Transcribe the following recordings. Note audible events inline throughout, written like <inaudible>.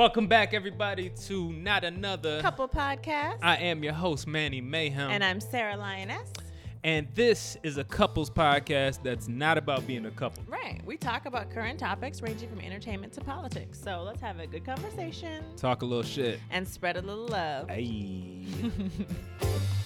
Welcome back, everybody, to Not Another. Couple podcast. I am your host, Manny Mayhem. and I'm Sarah Lioness. and this is a couples podcast that's not about being a couple. Right. We talk about current topics ranging from entertainment to politics. So let's have a good conversation Talk a little shit. and spread a little love. Hey. <laughs>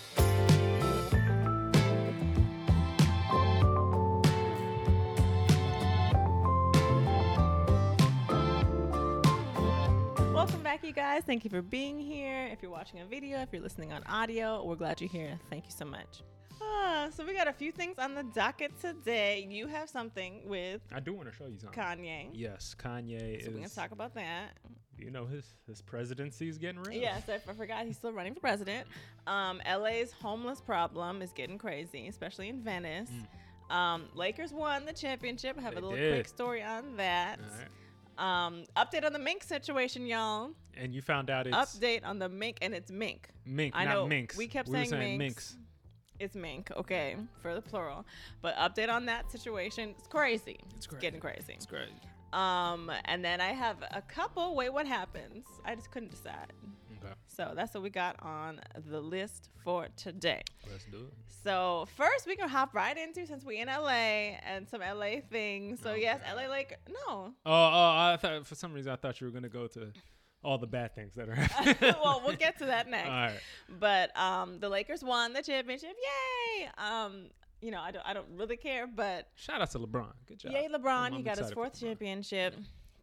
you guys. Thank you for being here. If you're watching a video, if you're listening on audio, we're glad you're here. Thank you so much. Ah, so we got a few things on the docket today. You have something with I do want to show you something. Kanye. Yes, Kanye So we're gonna talk about that. You know his his presidency is getting real. Yes, I, I forgot he's still running for president. Um, LA's homeless problem is getting crazy, especially in Venice. Um, Lakers won the championship. Have Mm. They a little did. quick story on that. Um, update on the mink situation, y'all. And you found out it's Update on the mink, and it's mink. mink, I not know minks. we kept were saying, saying minks. It's mink, okay, for the plural. But update on that situation. It's crazy. It's getting crazy. It's crazy. Um, and then I have a couple. Wait, what happens? I just couldn't decide. So that's what we got on the list for today. let's do it. So first we can hop right into since we in LA and some LA things. So Oh, yes, God. LA Lake no. Oh, oh, I thought for some reason I thought you were gonna go to all the bad things that are happening. <laughs> well, we'll get to that next. All right. But um the Lakers won the championship. Yay! Um you know, I don't I don't really care, but Shout out to LeBron. Good job. yay LeBron, I'm he got his fourth championship.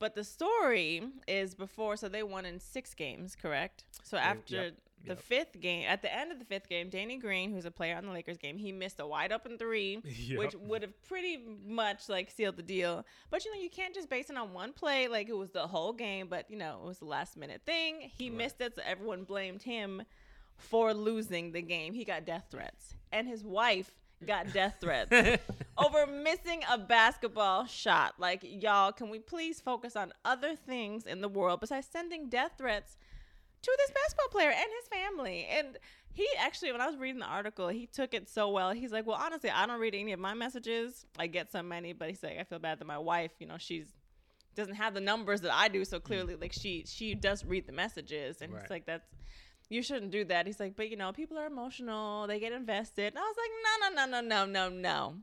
But the story is before so they won in 6 games, correct? So after yep, the yep. fifth game, at the end of the fifth game, Danny Green, who's a player on the Lakers game, he missed a wide open three, <laughs> Yep. which would have pretty much like sealed the deal. But you know, you can't just base it on one play. Like it was the whole game, but you know, it was the last minute thing. He Right. missed it, so everyone blamed him for losing the game. He got death threats, and his wife got death threats <laughs> over missing a basketball shot. Like, y'all, can we please focus on other things in the world besides sending death threats to this basketball player and his family? And he actually, when I was reading the article, he took it so well. He's like, well, honestly, I don't read any of my messages. I get so many, but he's like, I feel bad that my wife, you know, she's doesn't have the numbers that I do. So clearly, mm. like she she does read the messages, and Right. he's like, that's you shouldn't do that. He's like, but you know, people are emotional. They get invested. And I was like, no, no, no, no, no, no, no.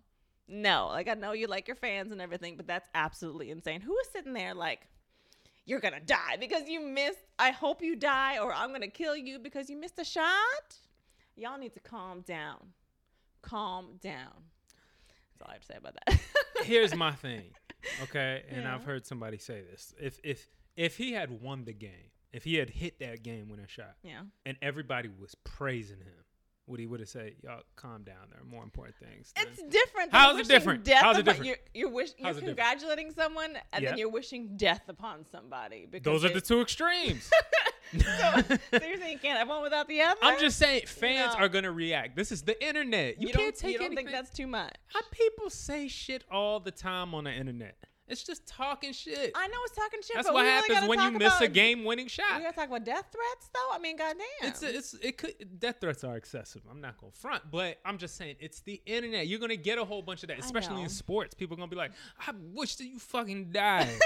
No. Like, I know you like your fans and everything, but that's absolutely insane. Who is sitting there like, you're going to die because you missed, I hope you die, or I'm going to kill you because you missed a shot? Y'all need to calm down. Calm down. That's all I have to say about that. <laughs> Here's my thing, okay? And Yeah. I've heard somebody say this: if if if he had won the game, if he had hit that game winning shot, yeah. and everybody was praising him, would he would have said, "Y'all, calm down. There are more important things." than-" It's different. than How's it different? Death How's it different? You're, you're, wish, you're How's different? congratulating someone, and Yeah. then you're wishing death upon somebody. Because Those are the two extremes. <laughs> so, so you're saying you can't have one without the other? I'm just saying, fans No. are gonna react. This is the internet. You, You, can't don't, take you don't anything. think that's too much? How people say shit all the time on the internet. It's just talking shit. I know it's talking shit. That's but what really happens gotta when you miss a game-winning shot. We gotta talk about death threats, though. I mean, goddamn. It's it's it could death threats are excessive. I'm not gonna front, but I'm just saying it's the internet. You're gonna get a whole bunch of that, especially in sports. People are gonna be like, "I wish that you fucking died." <laughs>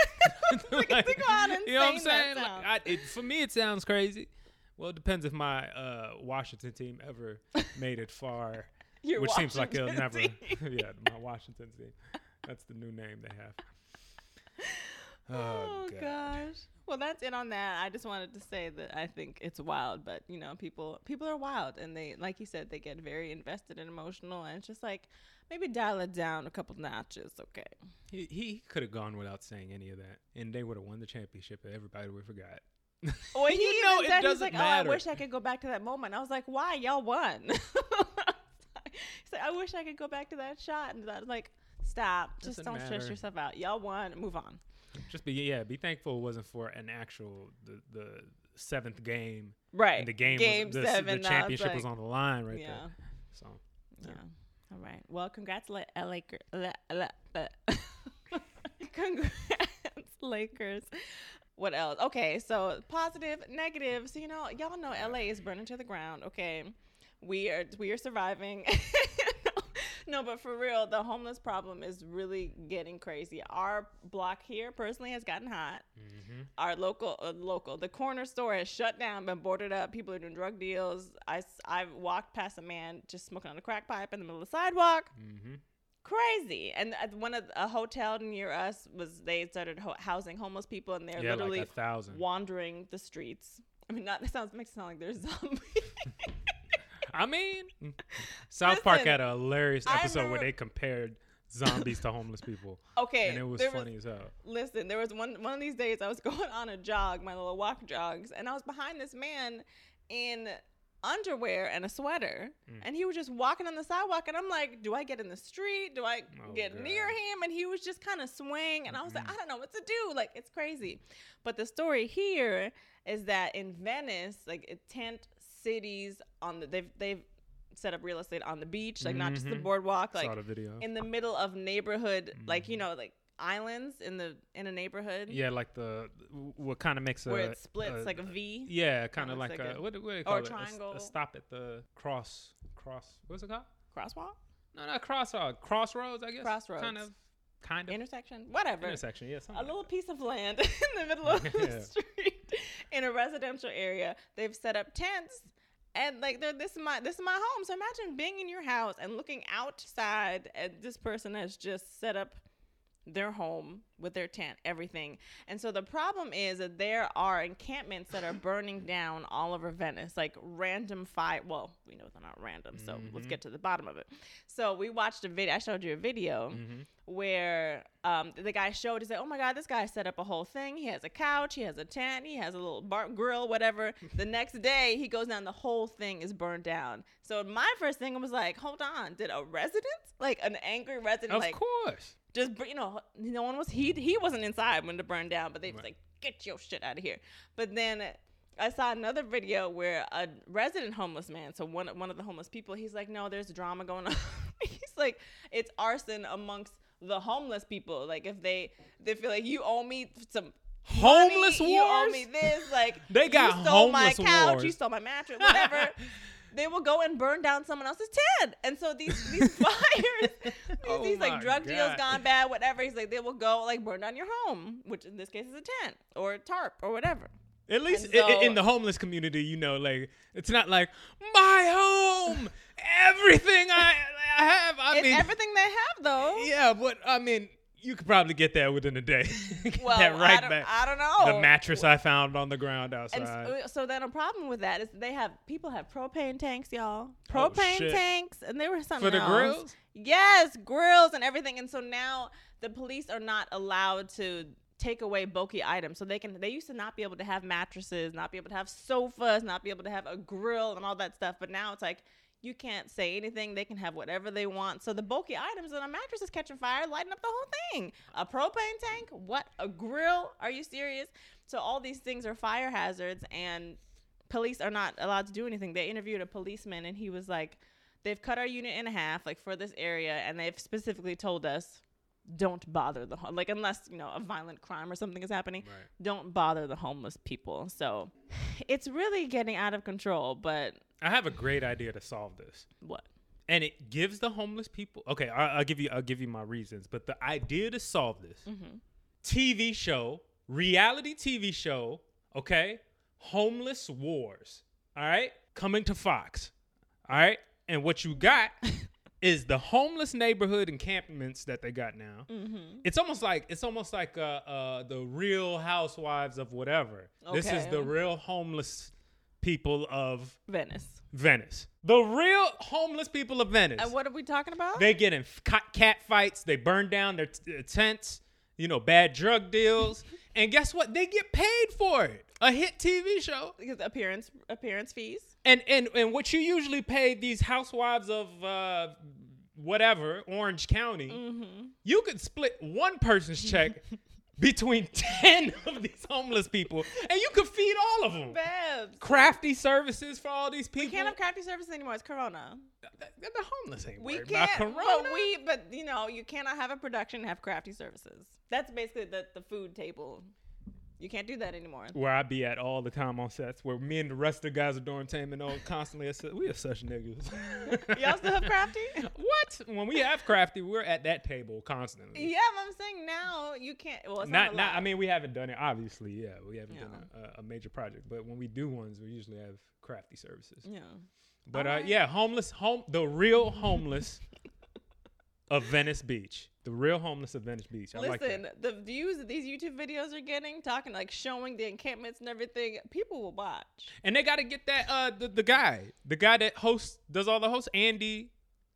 Think <laughs> you know what I'm saying? Like. I, it, for me, it sounds crazy. Well, it depends if my uh, Washington team ever made it far, <laughs> Your which seems like it'll never. yeah, my Washington team. That's the new name they have. <laughs> Oh, Oh, God. gosh. Well, that's it on that. I just wanted to say that I think it's wild, but you know, people people are wild, and they, like you said, they get very invested and emotional, and it's just like maybe dial it down a couple notches, okay? He, he could have gone without saying any of that, and they would have won the championship, and everybody would have forgot. <laughs> Well, he You know it said he's doesn't like, matter. "Oh, I wish I could go back to that moment." I was like, "Why? Y'all won." <laughs> he's like, "I wish I could go back to that shot," and I was like, "Stop! Just Doesn't don't stress yourself out. Y'all won. Move on." Just be yeah, be thankful it wasn't for an actual the the seventh game, Right. and the game, Game was, the, seven. the championship was like- on the line right yeah. there. So Yeah. Yeah. All right. Well, congrats, La- uh, La- la- la- <laughs> congrats, Lakers. What else? Okay, so positive, negative. So you know, y'all know LA is burning to the ground. Okay, we are we are surviving. <laughs> no, but for real, the homeless problem is really getting crazy. Our block here, personally, has gotten hot. mhm. Our local, uh, local, the corner store has shut down, been boarded up. People are doing drug deals. I, I walked past a man just smoking on a crack pipe in the middle of the sidewalk. Mm-hmm. Crazy. And at one of a hotel near us was they started ho- housing homeless people, and they're Yeah, literally like wandering the streets. I mean, not it sounds makes it sound like they're <laughs> zombies. I mean, <laughs> South Park had a hilarious episode where they compared zombies to homeless people, okay, and it was funny as hell. Listen, there was one one of these days I was <laughs> going on a jog, my little walk jogs, and I was behind this man in underwear and a sweater, Mm. and he was just walking on the sidewalk, and I'm like, do I get in the street? Do I Oh, get God. near him? And he was just kind of swaying, and I was like, I don't know what to do. Like it's crazy. But the story here is that in Venice, like it, tent cities on the they've they've set up real estate on the beach, like not just the Mhm. boardwalk, like Saw the video. in the middle of neighborhood, like you Mhm. know, like islands in the in a neighborhood yeah, like the what kind of makes a where it splits a- like a V yeah, kind of looks like, like a, a- what, do- what do you or call a it? A s- triangle. A, stop at the cross cross. What's it called? crosswalk No, not crossroad. Crossroads, I guess. Crossroads. Kind of. Kind of. intersection, whatever. Intersection. Yeah. A something little like piece of land <laughs> in the middle of the <laughs> street in a residential area. They've set up tents. And like they're this is my this is my home. So imagine being in your house and looking outside and this person has just set up their home with their tent, everything. And so the problem is that there are encampments that are burning <laughs> down all over Venice, like random fire. Well, we know they're not random, so let's Mhm. get to the bottom of it. So we watched a video. I showed you a video. Mhm. where um, the guy showed. He said, "Oh my God, this guy set up a whole thing. He has a couch, he has a tent, he has a little bar grill, whatever." <laughs> the next day, he goes down. The whole thing is burned down. So my first thing was like, "Hold on, did a resident, like an angry resident, Of like course. just you know, no one was he he wasn't inside when it burned down, but they was Right. like, get your shit out of here. But then I saw another video where a resident homeless man, so one one of the homeless people, he's like, no, there's drama going on. <laughs> he's like, it's arson amongst the homeless people. Like if they they feel like you owe me some. Homeless money, You owe me this. Like They got you stole my couch. You stole my mattress. <laughs> Whatever. They will go and burn down someone else's tent. And so these these <laughs> fires, <laughs> these, Oh these like drug deals gone bad, whatever. He's like they will go like burn down your home, which in this case is a tent or a tarp or whatever. At least And i- i- in the homeless community, you know, like it's not like my home, everything I, I have. I it's mean, everything they have though. yeah, but I mean, you could probably get that within a day. <laughs> Well, that I, right don't, back. I don't know. the mattress I found on the ground outside. And so, so then a problem with that is they have people have propane tanks, y'all. Oh, Propane shit. tanks, and there were something For the else. grills? Yes, grills and everything. And so now the police are not allowed to take away bulky items. So they can they used to not be able to have mattresses, not be able to have sofas, not be able to have a grill and all that stuff. But now it's like you can't say anything. They can have whatever they want. So the bulky items and a mattress is catching fire, lighting up the whole thing. A propane tank? What? A grill? Are you serious? So all these things are fire hazards and police are not allowed to do anything. They interviewed a policeman and he was like, they've cut our unit in half, like for this area, and they've specifically told us, don't bother the like unless you know a violent crime or something is happening, Right. don't bother the homeless people. So it's really getting out of control. But I have a great idea to solve this. what? and it gives the homeless people okay I, i'll give you i'll give you my reasons but the idea to solve this Mm-hmm. tv show reality tv show okay homeless wars all right coming to fox all right and what you got <laughs> is the homeless neighborhood encampments that they got now Mm-hmm. it's almost like it's almost like uh, uh the real housewives of whatever this is the real homeless people of Venice. venice the real homeless people of venice And what are we talking about? they get in cat fights. They burn down their t- uh, tents. You know, bad drug deals. <laughs> and guess what? They get paid for it. A hit TV show. because appearance appearance fees. And and and what you usually pay these housewives of uh, whatever Orange County, Mm-hmm. you could split one person's check <laughs> between <laughs> ten of these homeless people, and you could feed all of them. Babs. Crafty services for all these people. We can't have crafty services anymore. It's Corona. the, the homeless ain't We worried can't. Corona. But we. But you know, you cannot have a production and have crafty services. That's basically the the food table. You can't do that anymore. where I be at all the time on sets, where me and the rest of the guys are doing and all <laughs> constantly. We are such niggas. <laughs> Y'all still have crafty? <laughs> what? When we have crafty, we're at that table constantly. Yeah, but I'm saying now you can't. Well, it's not, not, not. I mean, we haven't done it. Obviously, yeah, we haven't Yeah. done a, a major project. But when we do ones, we usually have crafty services. Yeah. But uh, Alright. yeah, homeless, home, the real homeless of Venice Beach, the real homeless of Venice Beach. I like Listen, that. the views that these YouTube videos are getting, talking like showing the encampments and everything, people will watch. And they got to get that uh the, the guy, the guy that hosts, does all the hosts, Andy,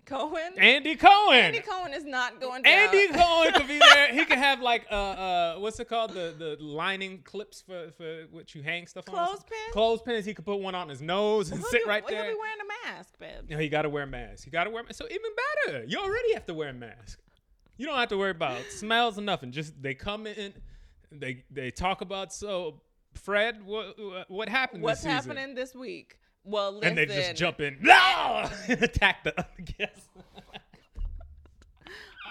Cohen. Andy Cohen. Andy Cohen is not going down. Andy Cohen could be there. He could have like uh uh what's it called the the lining clips for for what you hang stuff on. Clothespins? Clothespins. He could put one on his nose and He'll sit right He'll there. be wearing a mask, babe. No, he got to wear a mask. He got to wear. a So even better, you already have to wear a mask. You don't have to worry about smells or nothing. Just they come in, they they talk about so Fred, what what happened What's this season? happening this week? Well, listen. And they just jump in, no, <laughs> and attack the other guests.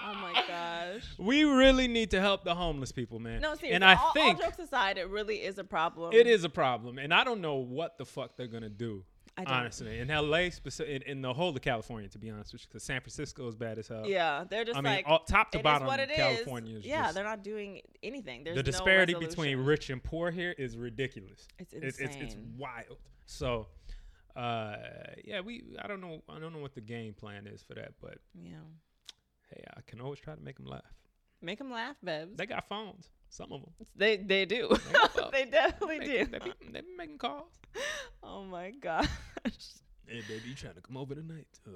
Oh my gosh. we really need to help the homeless people, man. No, seriously. and I all, think all jokes aside, it really is a problem. it is a problem, and I don't know what the fuck they're gonna do. Honestly, in LA, speci- in, in the whole of California, to be honest because San Francisco is bad as hell. Yeah, they're just I mean, like all, top to is bottom, what it is. California is Yeah, just, they're not doing anything. There's the no disparity between rich and poor here is ridiculous. It's It's it's, it's wild. So, uh, yeah, we I don't know I don't know what the game plan is for that, but Yeah, hey, I can always try to make them laugh. make them laugh, Bebs. They got phones, some of them. They they do. they <laughs> definitely They, do. they, be, they be making calls. Oh my gosh. Hey, baby, you trying to come over tonight? Uh,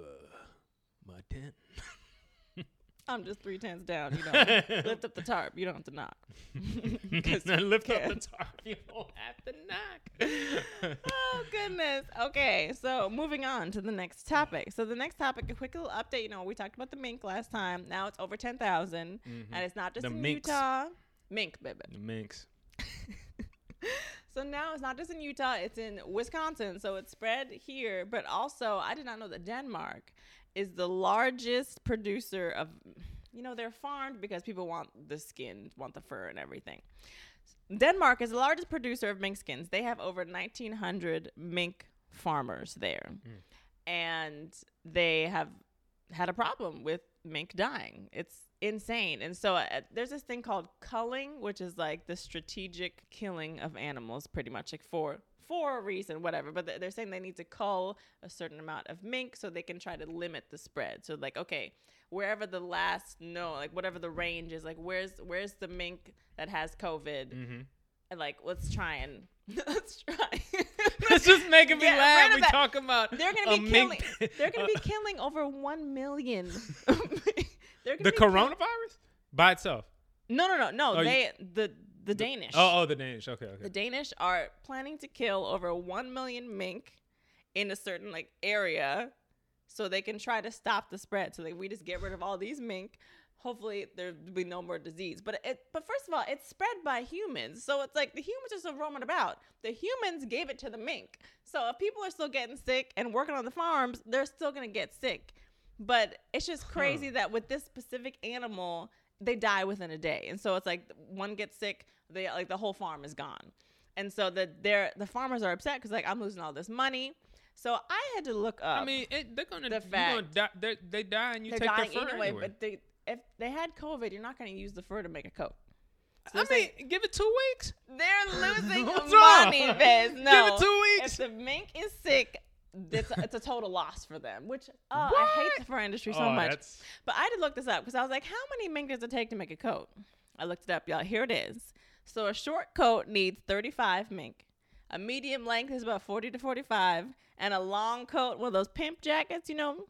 my tent. <laughs> I'm just three tents down. You <laughs> know, lift up the tarp. You don't have to knock. 'Cause you Lift up the tarp. You don't have to knock. oh goodness. Okay, so moving on to the next topic. So the next topic, a quick little update. You know, we talked about the mink last time. Now it's over ten and it's not just The in minks. Utah. Mink, baby. the minks. <laughs> So now it's not just in Utah, it's in Wisconsin. So it's spread here, but also I did not know that Denmark is the largest producer of you know, they're farmed because people want the skin, want the fur and everything. Denmark is the largest producer of mink skins. They have over 1900 mink farmers there. Mm. And they have had a problem with mink dying. It's insane. And so uh, there's this thing called culling, which is like the strategic killing of animals, pretty much like for for a reason, whatever. But they're saying they need to cull a certain amount of mink so they can try to limit the spread. So like, okay, wherever the last no, like whatever the range is, like where's where's the mink that has COVID, Mm-hmm. and like let's try and <laughs> let's try. <laughs> It's just making me Yeah, laugh. right We talk about They're gonna be mink- killing. They're gonna be <laughs> killing over one million. The coronavirus by itself. No, no, no, no. Oh, you- they the the Danish. Oh, oh, the Danish. Okay, okay. The Danish are planning to kill over one million mink in a certain like area, so they can try to stop the spread. So like we just get rid of all these mink. Hopefully there'll be no more disease. But it but first of all, it's spread by humans. So it's like the humans are still roaming about. The humans gave it to the mink. So if people are still getting sick and working on the farms, they're still gonna get sick. But it's just crazy that with this specific animal, they die within a day. And so it's like one gets sick, they like the whole farm is gone. And so the they're the farmers are upset because like I'm losing all this money. So I had to look up. I mean, it, they're gonna, the you gonna die, they they die and you they're take dying their fur anyway, anyway. but they if they had COVID, you're not going to use the fur to make a coat. So I mean, give it two weeks. they're <laughs> losing money, wrong? Biz. Give No, it two if the mink is sick, it's a, it's a total loss for them. Which oh, I hate the fur industry so Oh, much. that's- But I did look this up because I was like, how many mink does it take to make a coat? I looked it up, y'all. Here it is. So a short coat needs 35 mink. A medium length is about 40 to 45. And a long coat, one of those pimp jackets, you know,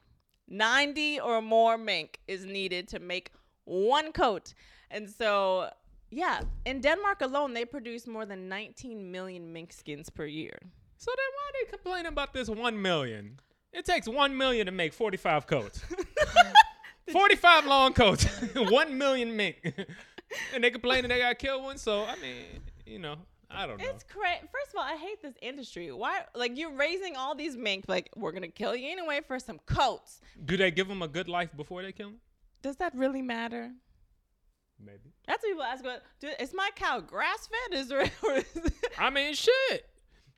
90 or more mink is needed to make one coat. And so, yeah, in Denmark alone, they produce more than 19 million mink skins per year. So then why they complaining about this one million? It takes one million to make forty-five coats. <laughs> <laughs> forty-five long coats, <laughs> one million mink, and they complaining they got killed one. So I mean, you know, I don't know. It's crazy. First of all, I hate this industry. Why? Like you're raising all these mink. Like we're gonna kill you anyway for some coats. Do they give them a good life before they kill them? Does that really matter? Maybe. That's what people ask about. Do, is my cow grass fed? Is there? I mean, shit.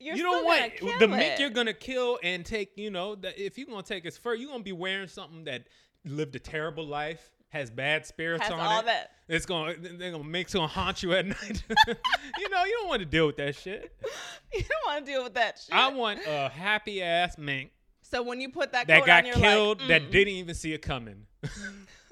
You're you want kill the mink you're gonna kill and take. You know, that if you're gonna take its fur, you're gonna be wearing something that lived a terrible life, has bad spirits Has on all it. that. It's gonna they're gonna make gonna haunt you at <laughs> night. you know, you don't want to deal with that shit. <laughs> You don't want to deal with that shit. I want a happy ass mink so when you put that, that got on, killed like, that "Mm." didn't even see it coming. <laughs>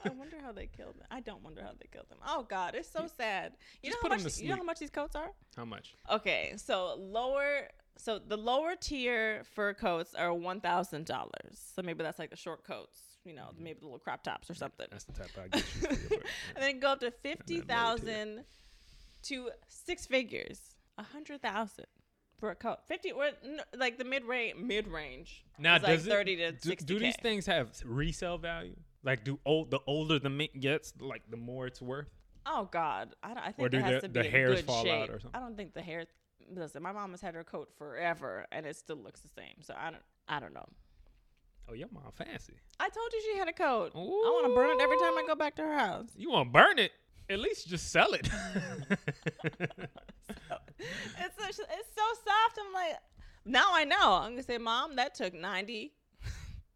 I wonder how they killed them. I don't wonder how they killed them. Oh God, it's so sad. You know how much? You know how much these coats are? How much? Okay, so lower. So the lower tier fur coats are one thousand dollars. So maybe that's like the short coats. You know, mm-hmm. maybe the little crop tops or mm-hmm. something. That's the type I get you. For your birthday. <laughs> and then go up to fifty lower to six figures, a hundred thousand for a coat. Fifty, or like the mid range, mid range. Now, is like does it- thirty to do, sixty. do these things have resale value? Like, do old the older the mink gets, like the more it's worth? Oh God, I, don't, I think Or do has the- to be the hairs good fall out shape. or something? I don't think the hair. Listen, my mom has had her coat forever, and it still looks the same. So I don't. I don't know. Oh, your mom fancy. I told you she had a coat. I want to burn it every time I go back to her house. You want to burn it? At least just sell it. <laughs> It's so, it's so soft. I'm like, now I know. I'm gonna say, Mom, that took ninety.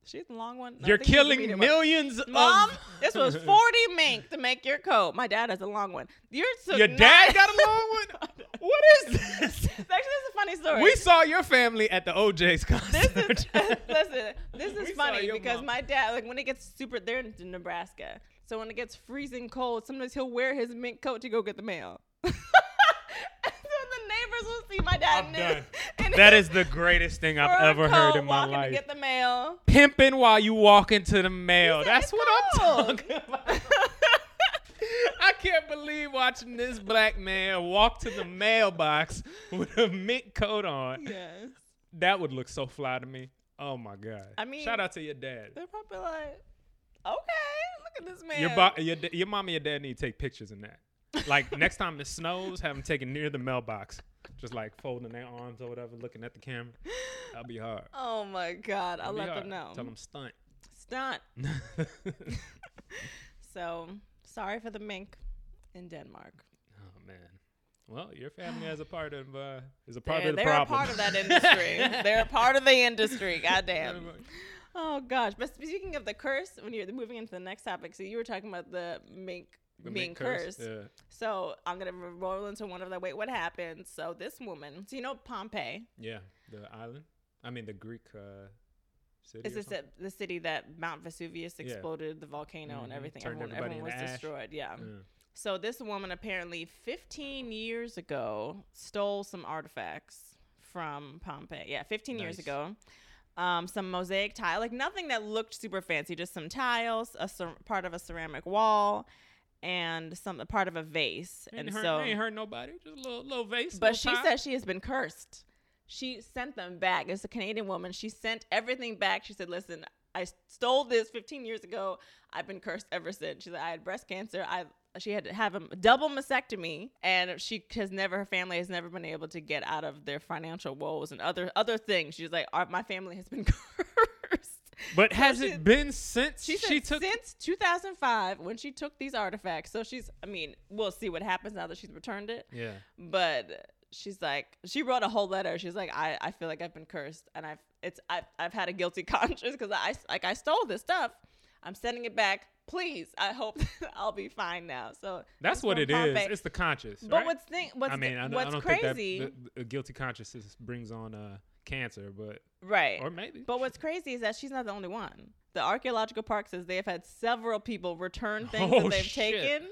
She's the long one. No, You're think she's the killing millions Mom, of. this was <laughs> 40 mink to make your coat. My dad has a long one. Yours took Your dad got a long one? <laughs> What is this? <laughs> Actually, this is a funny story. We saw your family at the O'Jays this concert. is listen. This is We funny because mom. my dad, like when it gets super, they're in Nebraska, so when it gets freezing cold, sometimes he'll wear his mink coat to go get the mail. and so the neighbors will see my dad. I'm in done. <laughs> in that is the greatest thing I've ever heard in my life. get the mail. Pimping while you walk into the mail. That's what I'm talking about. <laughs> I can't believe watching this black man walk to the mailbox with a mink coat on. yes. That would look so fly to me. Oh my god! I mean- shout out to your dad. They're probably like, okay, look at this man. Your bo- your your mom and your dad need to take pictures in that. Like next time it snows, have them taken near the mailbox, just like folding their arms or whatever, looking at the camera. That'll be hard. <gasps> oh my God, I'll That'll let hard. them know. Tell them stunt. Stunt. <laughs> So sorry for the mink in Denmark. Oh man. Well, your family has a <sighs> part of uh, is a part They're, of the they're a part of that industry. <laughs> they're a part of the industry. <laughs> Goddamn. Oh gosh. But speaking of the curse, when you're moving into the next topic, so you were talking about the mink The being curse, cursed. yeah. So I'm gonna roll into one of the wait, what happened? So this woman, so you know Pompeii Yeah, the island. I mean the Greek uh, city. is this the, the city that Mount Vesuvius Yeah. exploded, the volcano and Mhm. everything. Turned everyone everyone was ash. destroyed. Yeah. Yeah. So this woman apparently 15 years ago stole some artifacts from Pompeii. Yeah, 15 years ago. Um, some mosaic tile, like nothing that looked super fancy, just some tiles, a cer- part of a ceramic wall, and some part of a vase. Ain't and hurt, so, ain't hurt nobody. Just a little little vase. but little she says she has been cursed. She sent them back. It's a Canadian woman. She sent everything back. She said, "Listen, I stole this 15 years ago. I've been cursed ever since." She's like, "I had breast cancer. I she had to have a double mastectomy, and she has never. Her family has never been able to get out of their financial woes and other other things. She's like, my family has been <laughs> cursed." But has she- it been since She, she, took? since 2005 when she took these artifacts. So she's, I mean, we'll see what happens now that she's returned it yeah. but she's like she wrote a whole letter she's like i, I feel like i've been cursed and i've it's i've, I've had a guilty <laughs> conscience because i like i stole this stuff i'm sending it back please i hope <laughs> i'll be fine now so That's what it is. Pompeii. It's the conscious. but right? what's thing what's I mean, I, what's I crazy think that the, the guilty conscience brings on uh, cancer, but right or maybe. but what's crazy is that she's not the only one the archaeological park says they have had several people return things Oh, that they've shit. taken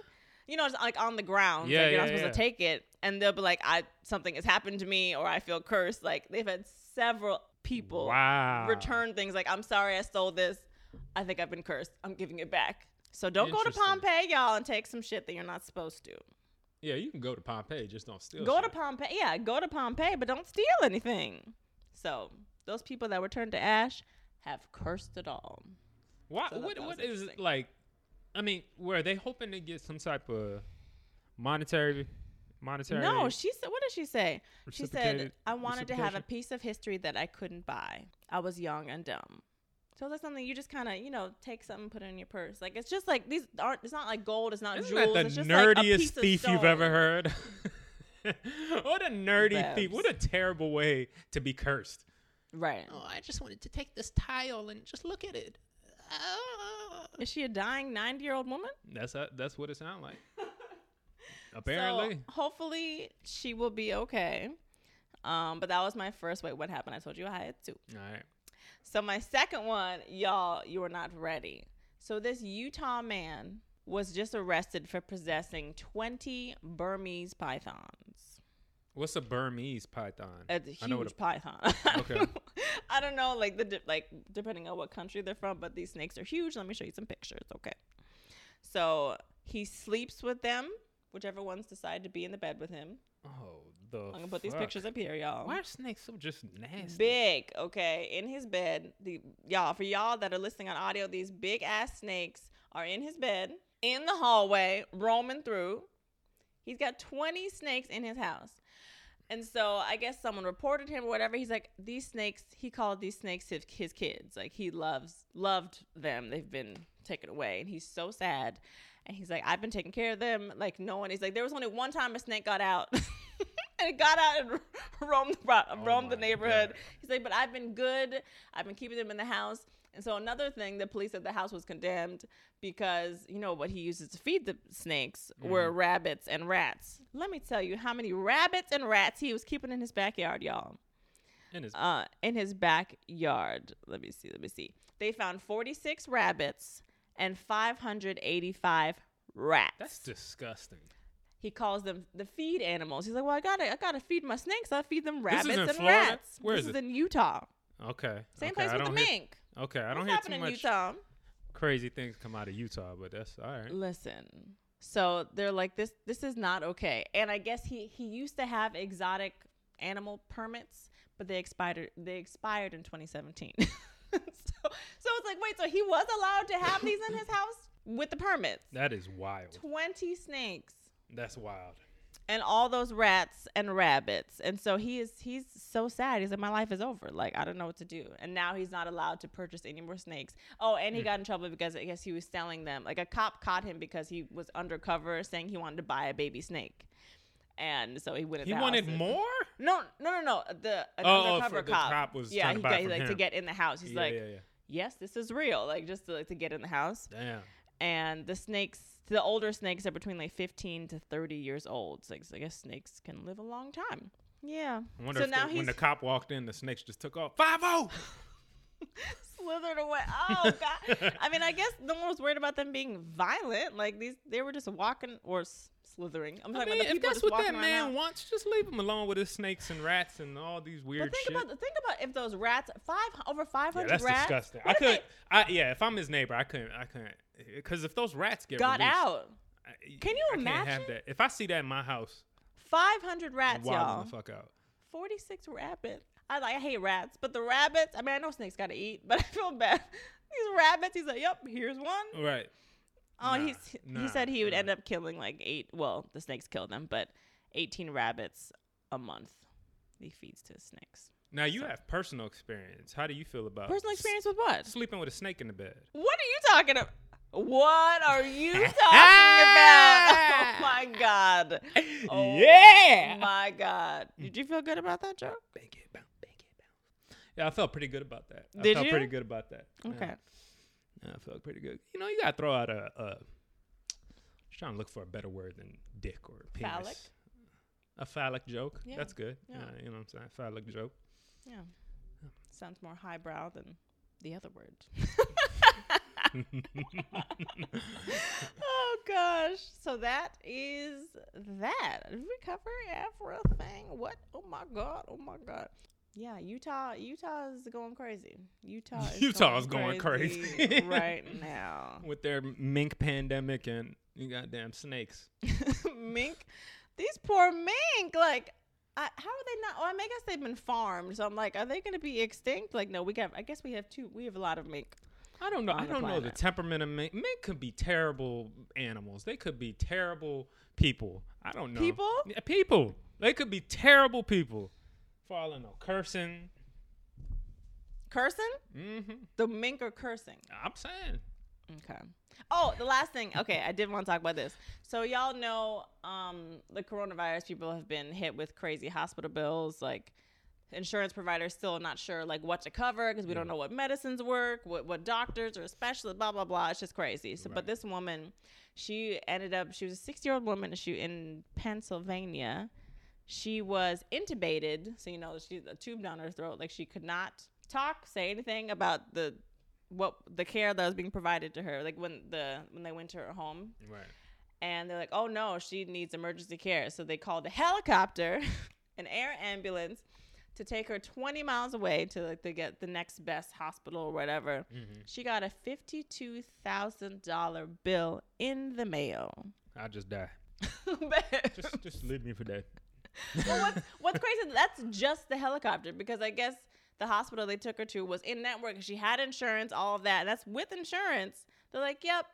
you know, it's like on the ground. Yeah, like you're yeah, not supposed yeah. to take it. And they'll be like, I something has happened to me or I feel cursed. Like they've had several people wow. return things like, I'm sorry I stole this. I think I've been cursed. I'm giving it back. So don't go to Pompeii, y'all, and take some shit that you're not supposed to. Yeah, you can go to Pompeii, just don't steal. Go to. Pompeii. Yeah, go to Pompeii, but don't steal anything. So those people that were turned to ash have cursed it all. Why? So what? what is it like? I mean, were they hoping to get some type of monetary, monetary? No, she said. What did she say? She said, "I wanted to have a piece of history that I couldn't buy. I was young and dumb." So that's something you just kind of, you know, take something, put it in your purse. Like it's just like these aren't. It's not like gold. It's not Isn't jewels. that it's the like nerdiest piece thief you've ever heard? <laughs> <laughs> what a nerdy thief! What a terrible way to be cursed. Right. Oh, I just wanted to take this tile and just look at it. Ah. Is she a dying ninety-year-old woman? That's uh, that's what it sounds like. <laughs> <laughs> Apparently, So hopefully she will be okay. Um, but that was my first. Wait, what happened? I told you I had two. all right. So my second one, y'all, you are not ready. So this Utah man was just arrested for possessing 20 Burmese pythons. What's a Burmese python? It's a I know what huge python. I Okay. don't- <laughs> I don't know, like the like depending on what country they're from, but these snakes are huge. Let me show you some pictures. Okay. So he sleeps with them, whichever ones decide to be in the bed with him. Oh, the. I'm gonna put these pictures up here, y'all. Why are snakes so just nasty? big okay in his bed the y'all for y'all that are listening on audio these big ass snakes are in his bed in the hallway roaming through he's got 20 snakes in his house. And so i guess someone reported him or whatever. He's like these snakes he called these snakes his, his kids. Like he loves loved them. They've been taken away. And he's so sad. And he's like i've been taking care of them. Like no one he's like there was only one time a snake got out. <laughs> And it got out and <laughs> roamed, the Oh roamed the neighborhood. God. He's like, but I've been good. I've been keeping them in the house. And so another thing, the police said the house was condemned because you know what he uses to feed the snakes were Mm-hmm. rabbits and rats. Let me tell you how many rabbits and rats he was keeping in his backyard, y'all. And it's Uh, in his backyard. Let me see. Let me see. They found 46 rabbits and 585 rats. that's disgusting. he calls them the feed animals. He's like, well, I gotta, I gotta feed my snakes. I feed them rabbits in and Florida? rats. Where this is is it? in Utah. Okay. Same okay, place I with the hear- mink. Okay, I don't What's hear too much Utah? crazy things come out of Utah, but that's all right. Listen. So they're like this this is not okay. And I guess he he used to have exotic animal permits, but they expired they expired in 2017. <laughs> so so it's like wait, so he was allowed to have these in his <laughs> house with the permits. That is wild. 20 snakes That's wild. And all those rats and rabbits. And so he is he's so sad. He's like, My life is over. Like, I don't know what to do. And now he's not allowed to purchase any more snakes. Oh, and he mm. got in trouble because I guess he was selling them. Like a cop caught him because he was undercover saying he wanted to buy a baby snake. And so he went in He wanted and- more? No, no, no, no. The Oh, oh, undercover the cop. cop was yeah, he got from like to get in the house. He's yeah, like, yeah, yeah. Yes, this is real. Like just to like to get in the house Damn. and the snakes the older snakes are between like 15 to 30 years old so I guess snakes can live a long time yeah I wonder so if now the, when the cop walked in, the snakes just took off. Five oh. <laughs> slithered away oh god i mean i guess no one was worried about them being violent like these they were just walking or s- slithering i'm I talking mean, about the if people that's just what that walking around man now. wants, just leave him alone with his snakes and rats and all these weird but think shit. about think about if those rats five over 500 yeah, that's rats disgusting. I could, they I yeah, if I'm his neighbor, I couldn't, I couldn't, because if those rats get got released, out I- Can you I Can't have imagine? that. If I see that in my house, 500 rats wilding y'all the fuck out. 46 rabbits. I like I hate rats, but the rabbits, I mean I know snakes gotta eat, but <laughs> I feel bad. These rabbits, he's like, Yep, here's one. Right. Oh, Nah, he's he said he would nah. end up killing like eight well, the snakes killed them, but eighteen rabbits a month he feeds to snakes. Now you So- have personal experience. How do you feel about Personal experience with what? sleeping with a snake in the bed? What are you talking about? What are you <laughs> talking about? <laughs> Oh my god. Oh yeah. My god. Did you feel good about that, Joe? Bang it, Yeah, I felt pretty good about that. I Did felt you? pretty good about that. Okay. Yeah, I felt pretty good. You know, you gotta throw out a. a just trying to look for a better word than dick or penis. Phallic? A phallic joke. Yeah, That's good. yeah. Yeah. you know what I'm saying? Phallic joke. Yeah. Sounds more highbrow than the other word. <laughs> oh gosh. So that is that. Did we cover everything? What? Oh my god. Oh my god. Yeah, Utah. Utah <laughs> is going crazy. Utah. Is Utah is going crazy. right <laughs> now. With their mink pandemic and you goddamn snakes. <laughs> mink. These poor mink. Like, I, how are they not? Oh, I, mean, I guess they've been farmed. So I'm like, are they going to be extinct? Like, no, we got. I guess we have two. We have a lot of mink. I don't know. I don't know the temperament of mink. Mink could be terrible animals. They could be terrible people. I don't know. People? Yeah, people. They could be terrible people. For all I know, cursing. Cursing? Mm-hmm. The mink are cursing. I'm saying. Okay. Oh, the last thing. Okay, I did want to talk about this. So y'all know um, the coronavirus. People have been hit with crazy hospital bills. Like insurance providers still not sure like what to cover because we don't know what medicines work, what what doctors or specialists, blah blah blah. It's just crazy. So, Right. but this woman, she ended up. She was a 60 year old woman. She in Pennsylvania. She was intubated, so you know she's a tube down her throat. Like she could not talk, say anything about the what the care that was being provided to her. Like when the when they went to her home, Right. and they're like, "Oh no, she needs emergency care." So they called a helicopter, <laughs> an air ambulance, to take her 20 miles away to like to get the next best hospital or whatever. Mm-hmm. She got a fifty-two thousand dollar bill in the mail. I just die. <laughs> Just just leave me for that. <laughs> well, what's, what's crazy? That's just the helicopter because I guess the hospital they took her to was in network. She had insurance, all of that. That's with insurance. They're like, yep.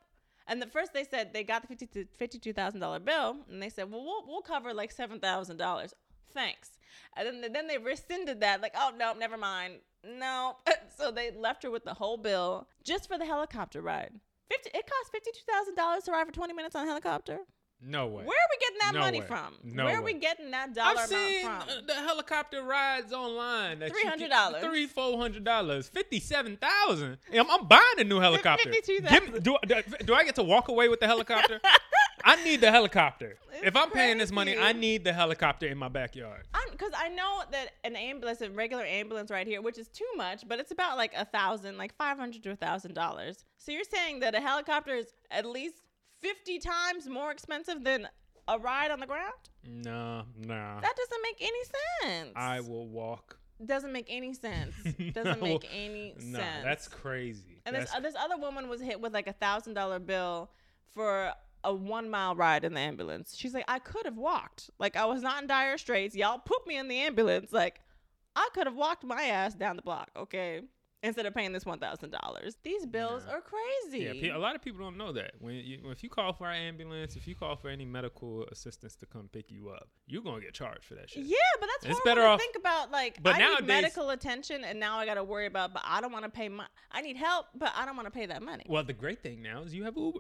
And the first they said they got the fifty-two thousand dollar bill, and they said, well, we'll we'll cover like seven thousand dollars. Thanks. And then then they rescinded that, like, oh no, never mind. No. <laughs> so they left her with the whole bill just for the helicopter ride. Fifty. It cost fifty-two thousand dollars to ride for twenty minutes on a helicopter. No way. Where are we getting that No money way. from? No Where are way. we getting that dollar from? I've seen amount from? uh, the helicopter rides online. that $300. Three, four hundred dollars, fifty-seven thousand. I'm, I'm buying a new helicopter. $52,000. Do, do, do I get to walk away with the helicopter? <laughs> I need the helicopter. It's if I'm paying this money. I need the helicopter in my backyard. Because I know that an ambulance, a regular ambulance right here, which is too much, but it's about like a thousand, like five hundred to a thousand dollars. So you're saying that a helicopter is at least fifty times more expensive than a ride on the ground? No, no. That doesn't make any sense. I will walk. doesn't make any sense. <laughs> Doesn't No. make any sense. No, that's crazy. And this, That's- uh, this other woman was hit with like a thousand dollar bill for a one mile ride in the ambulance. She's like, I could have walked. Like I was not in dire straits. Y'all put me in the ambulance. Like I could have walked my ass down the block. Okay. Instead of paying this one thousand dollars, these bills Yeah. are crazy. Yeah, a lot of people don't know that. When you, if you call for an ambulance, if you call for any medical assistance to come pick you up, you're gonna get charged for that shit. Yeah, but that's It's better off- think about. Like, But I nowadays- need medical attention, and now I got to worry about. But I don't want to pay my. I need help, but I don't want to pay that money. Well, the great thing now is you have Uber.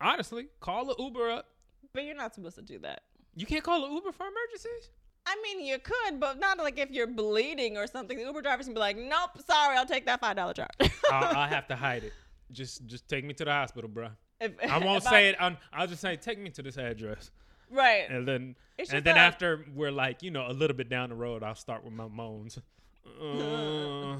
Honestly, call the Uber up. But you're not supposed to do that. You can't call the Uber for emergencies. I mean, you could, but not like if you're bleeding or something. The Uber driver's gonna be like, "Nope, sorry, I'll take that five dollar charge." <laughs> I'll, I'll have to <laughs> hide it. Just, just take me to the hospital, bro. If- I <laughs> won't say it. On, I'll just say, take me to this address, Right. and then, and then a- after we're like, you know, a little bit down the road, I'll start with my moans. Uh,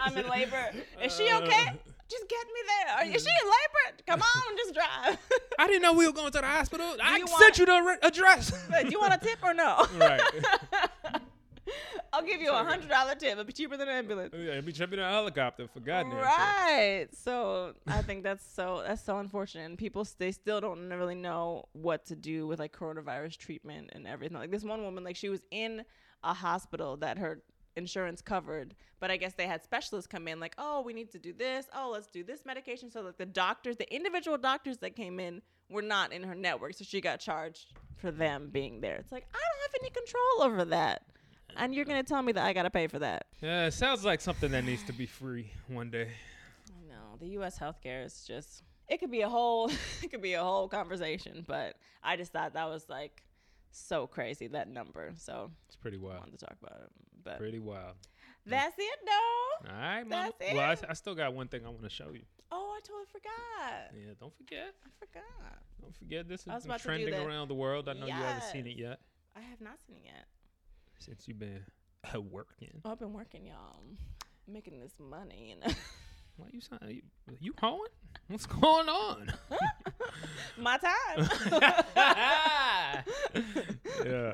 I'm in labor. Is she okay? Just get me there. Is she in labor? Come on, just drive. I didn't know we were going to the hospital. I you sent want- you the address. <laughs> do you want a tip or no? right. <laughs> I'll give you a hundred dollar tip. It'll be cheaper than an ambulance. Oh, yeah, it'll be jumping in a helicopter for goddamn sake. Right. So I think that's so that's so unfortunate. And people they still don't really know what to do with like coronavirus treatment and everything. Like this one woman, like she was in a hospital that her insurance covered, but I guess they had specialists come in like, oh, we need to do this. Oh, let's do this medication. So like the doctors, the individual doctors that came in were not in her network, so she got charged for them being there. It's like I don't have any control over that. And you're gonna tell me that I gotta pay for that? Yeah, it sounds like something that needs to be free one day. I know the U.S. healthcare is just. It could be a whole. <laughs> it could be a whole conversation, but I just thought that was like so crazy that number. So It's pretty wild. I wanted to talk about it. But Pretty wild. that's it, though. All right, mama. That's Well, I. I still got one thing I want to show you. Oh, I totally forgot. Yeah, don't forget. I forgot. Don't forget this I has was been about to do trending around the world. I know you haven't seen it yet I have not seen it yet. since you've been uh, working. Oh, I've been working, y'all, making this money. You know, <laughs> Why you sound you, you hoeing? What's going on? <laughs> my time. <laughs> yeah.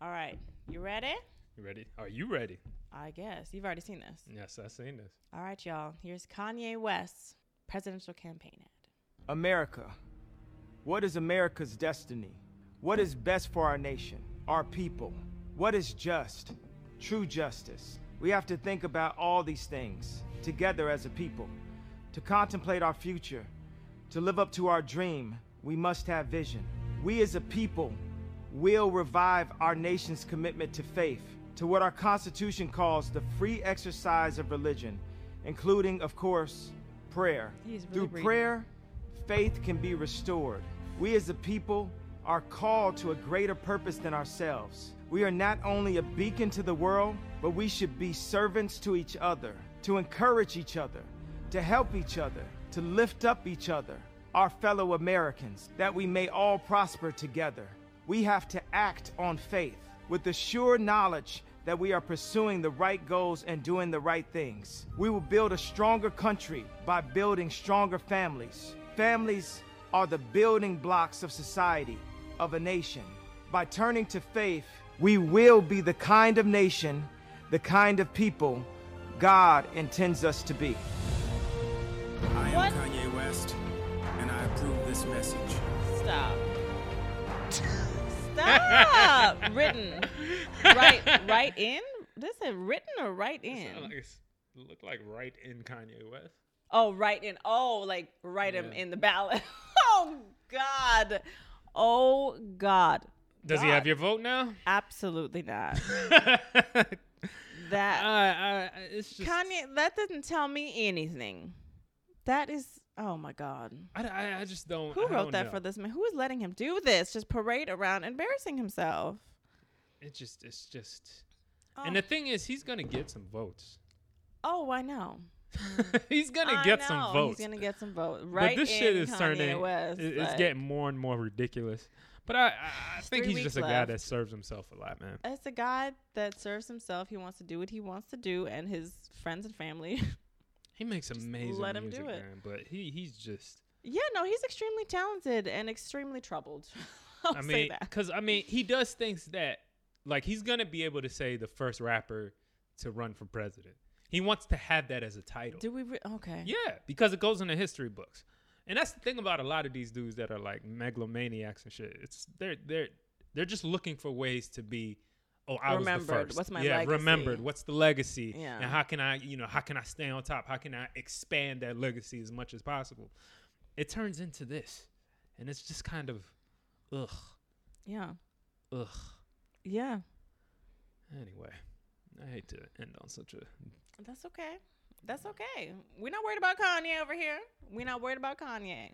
All right, you ready? You ready? Are you ready? I guess you've already seen this. Yes, I've seen this. All right, y'all. Here's Kanye West's presidential campaign ad. America. What is America's destiny? What is best for our nation, our people? What is just? True justice. We have to think about all these things together as a people. To contemplate our future, to live up to our dream, we must have vision. We as a people will revive our nation's commitment to faith, to what our Constitution calls the free exercise of religion, including, of course, prayer. Really Through reading. prayer, faith can be restored. We as a people are called to a greater purpose than ourselves. We are not only a beacon to the world, but we should be servants to each other, to encourage each other, to help each other, to lift up each other, our fellow Americans, that we may all prosper together. We have to act on faith with the sure knowledge that we are pursuing the right goals and doing the right things. We will build a stronger country by building stronger families. Families are the building blocks of society, of a nation. By turning to faith, we will be the kind of nation, the kind of people God intends us to be. I am What? Kanye West, and I approve this message. Stop. <laughs> Stop. written. Right. Right in. This is written or right in. Sound like like right in Kanye West. Oh, right in. Oh, like write him in the ballot. <laughs> oh God. Oh God. Does he have your vote now? Absolutely not. <laughs> That it's just Kanye. That doesn't tell me anything. That is. Oh my God. I, I, I just don't. Who I wrote don't that know. for this man? Who is letting him do this? Just parade around, embarrassing himself. It just, it's just. Oh, And the thing is, he's gonna get some votes. oh I know. <laughs> he's gonna I get know. some votes. He's gonna get some votes. Right but this shit is Kanye turning. West. it- it's like, getting more and more ridiculous. But I, I, think he's just a guy that serves himself a lot, man. It's a guy that serves himself. He wants to do what he wants to do, and his friends and family. He makes amazing let him do music, it. man. But he, he's just. yeah, no, he's extremely talented and extremely troubled. <laughs> I'll I say mean, that. because I mean, he does things that, like, he's gonna be able to say the first rapper to run for president. He wants to have that as a title. Do we? Re- okay. Yeah, because it goes in the history books. And that's the thing about a lot of these dudes that are like megalomaniacs and shit. It's they're they're they're just looking for ways to be oh I was the Remembered. first. What's my yeah, legacy? remembered. What's the legacy? Yeah. And how can I, you know, how can I stay on top? How can I expand that legacy as much as possible? It turns into this. And it's just kind of ugh. Yeah. Ugh. Yeah. Anyway, I hate to end on such a That's okay. That's okay. We're not worried about Kanye over here. We're not worried about Kanye.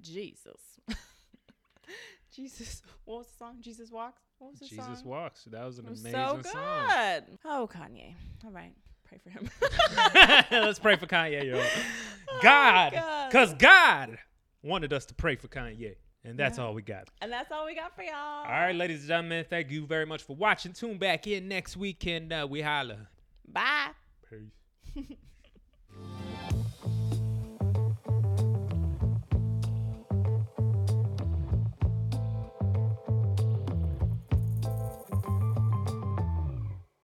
Jesus. <laughs> <laughs> Jesus. What was the song? Jesus Walks? What was the Jesus song? Walks. That was an was amazing so good. song. Oh, Kanye. All right. Pray for him. <laughs> Let's pray for Kanye, yo. <laughs> God, Oh God. because God wanted us to pray for Kanye, and that's Yeah. all we got. and that's all we got for y'all. All right, ladies and gentlemen, thank you very much for watching. Tune back in next weekend. uh, we holla. Bye. Peace.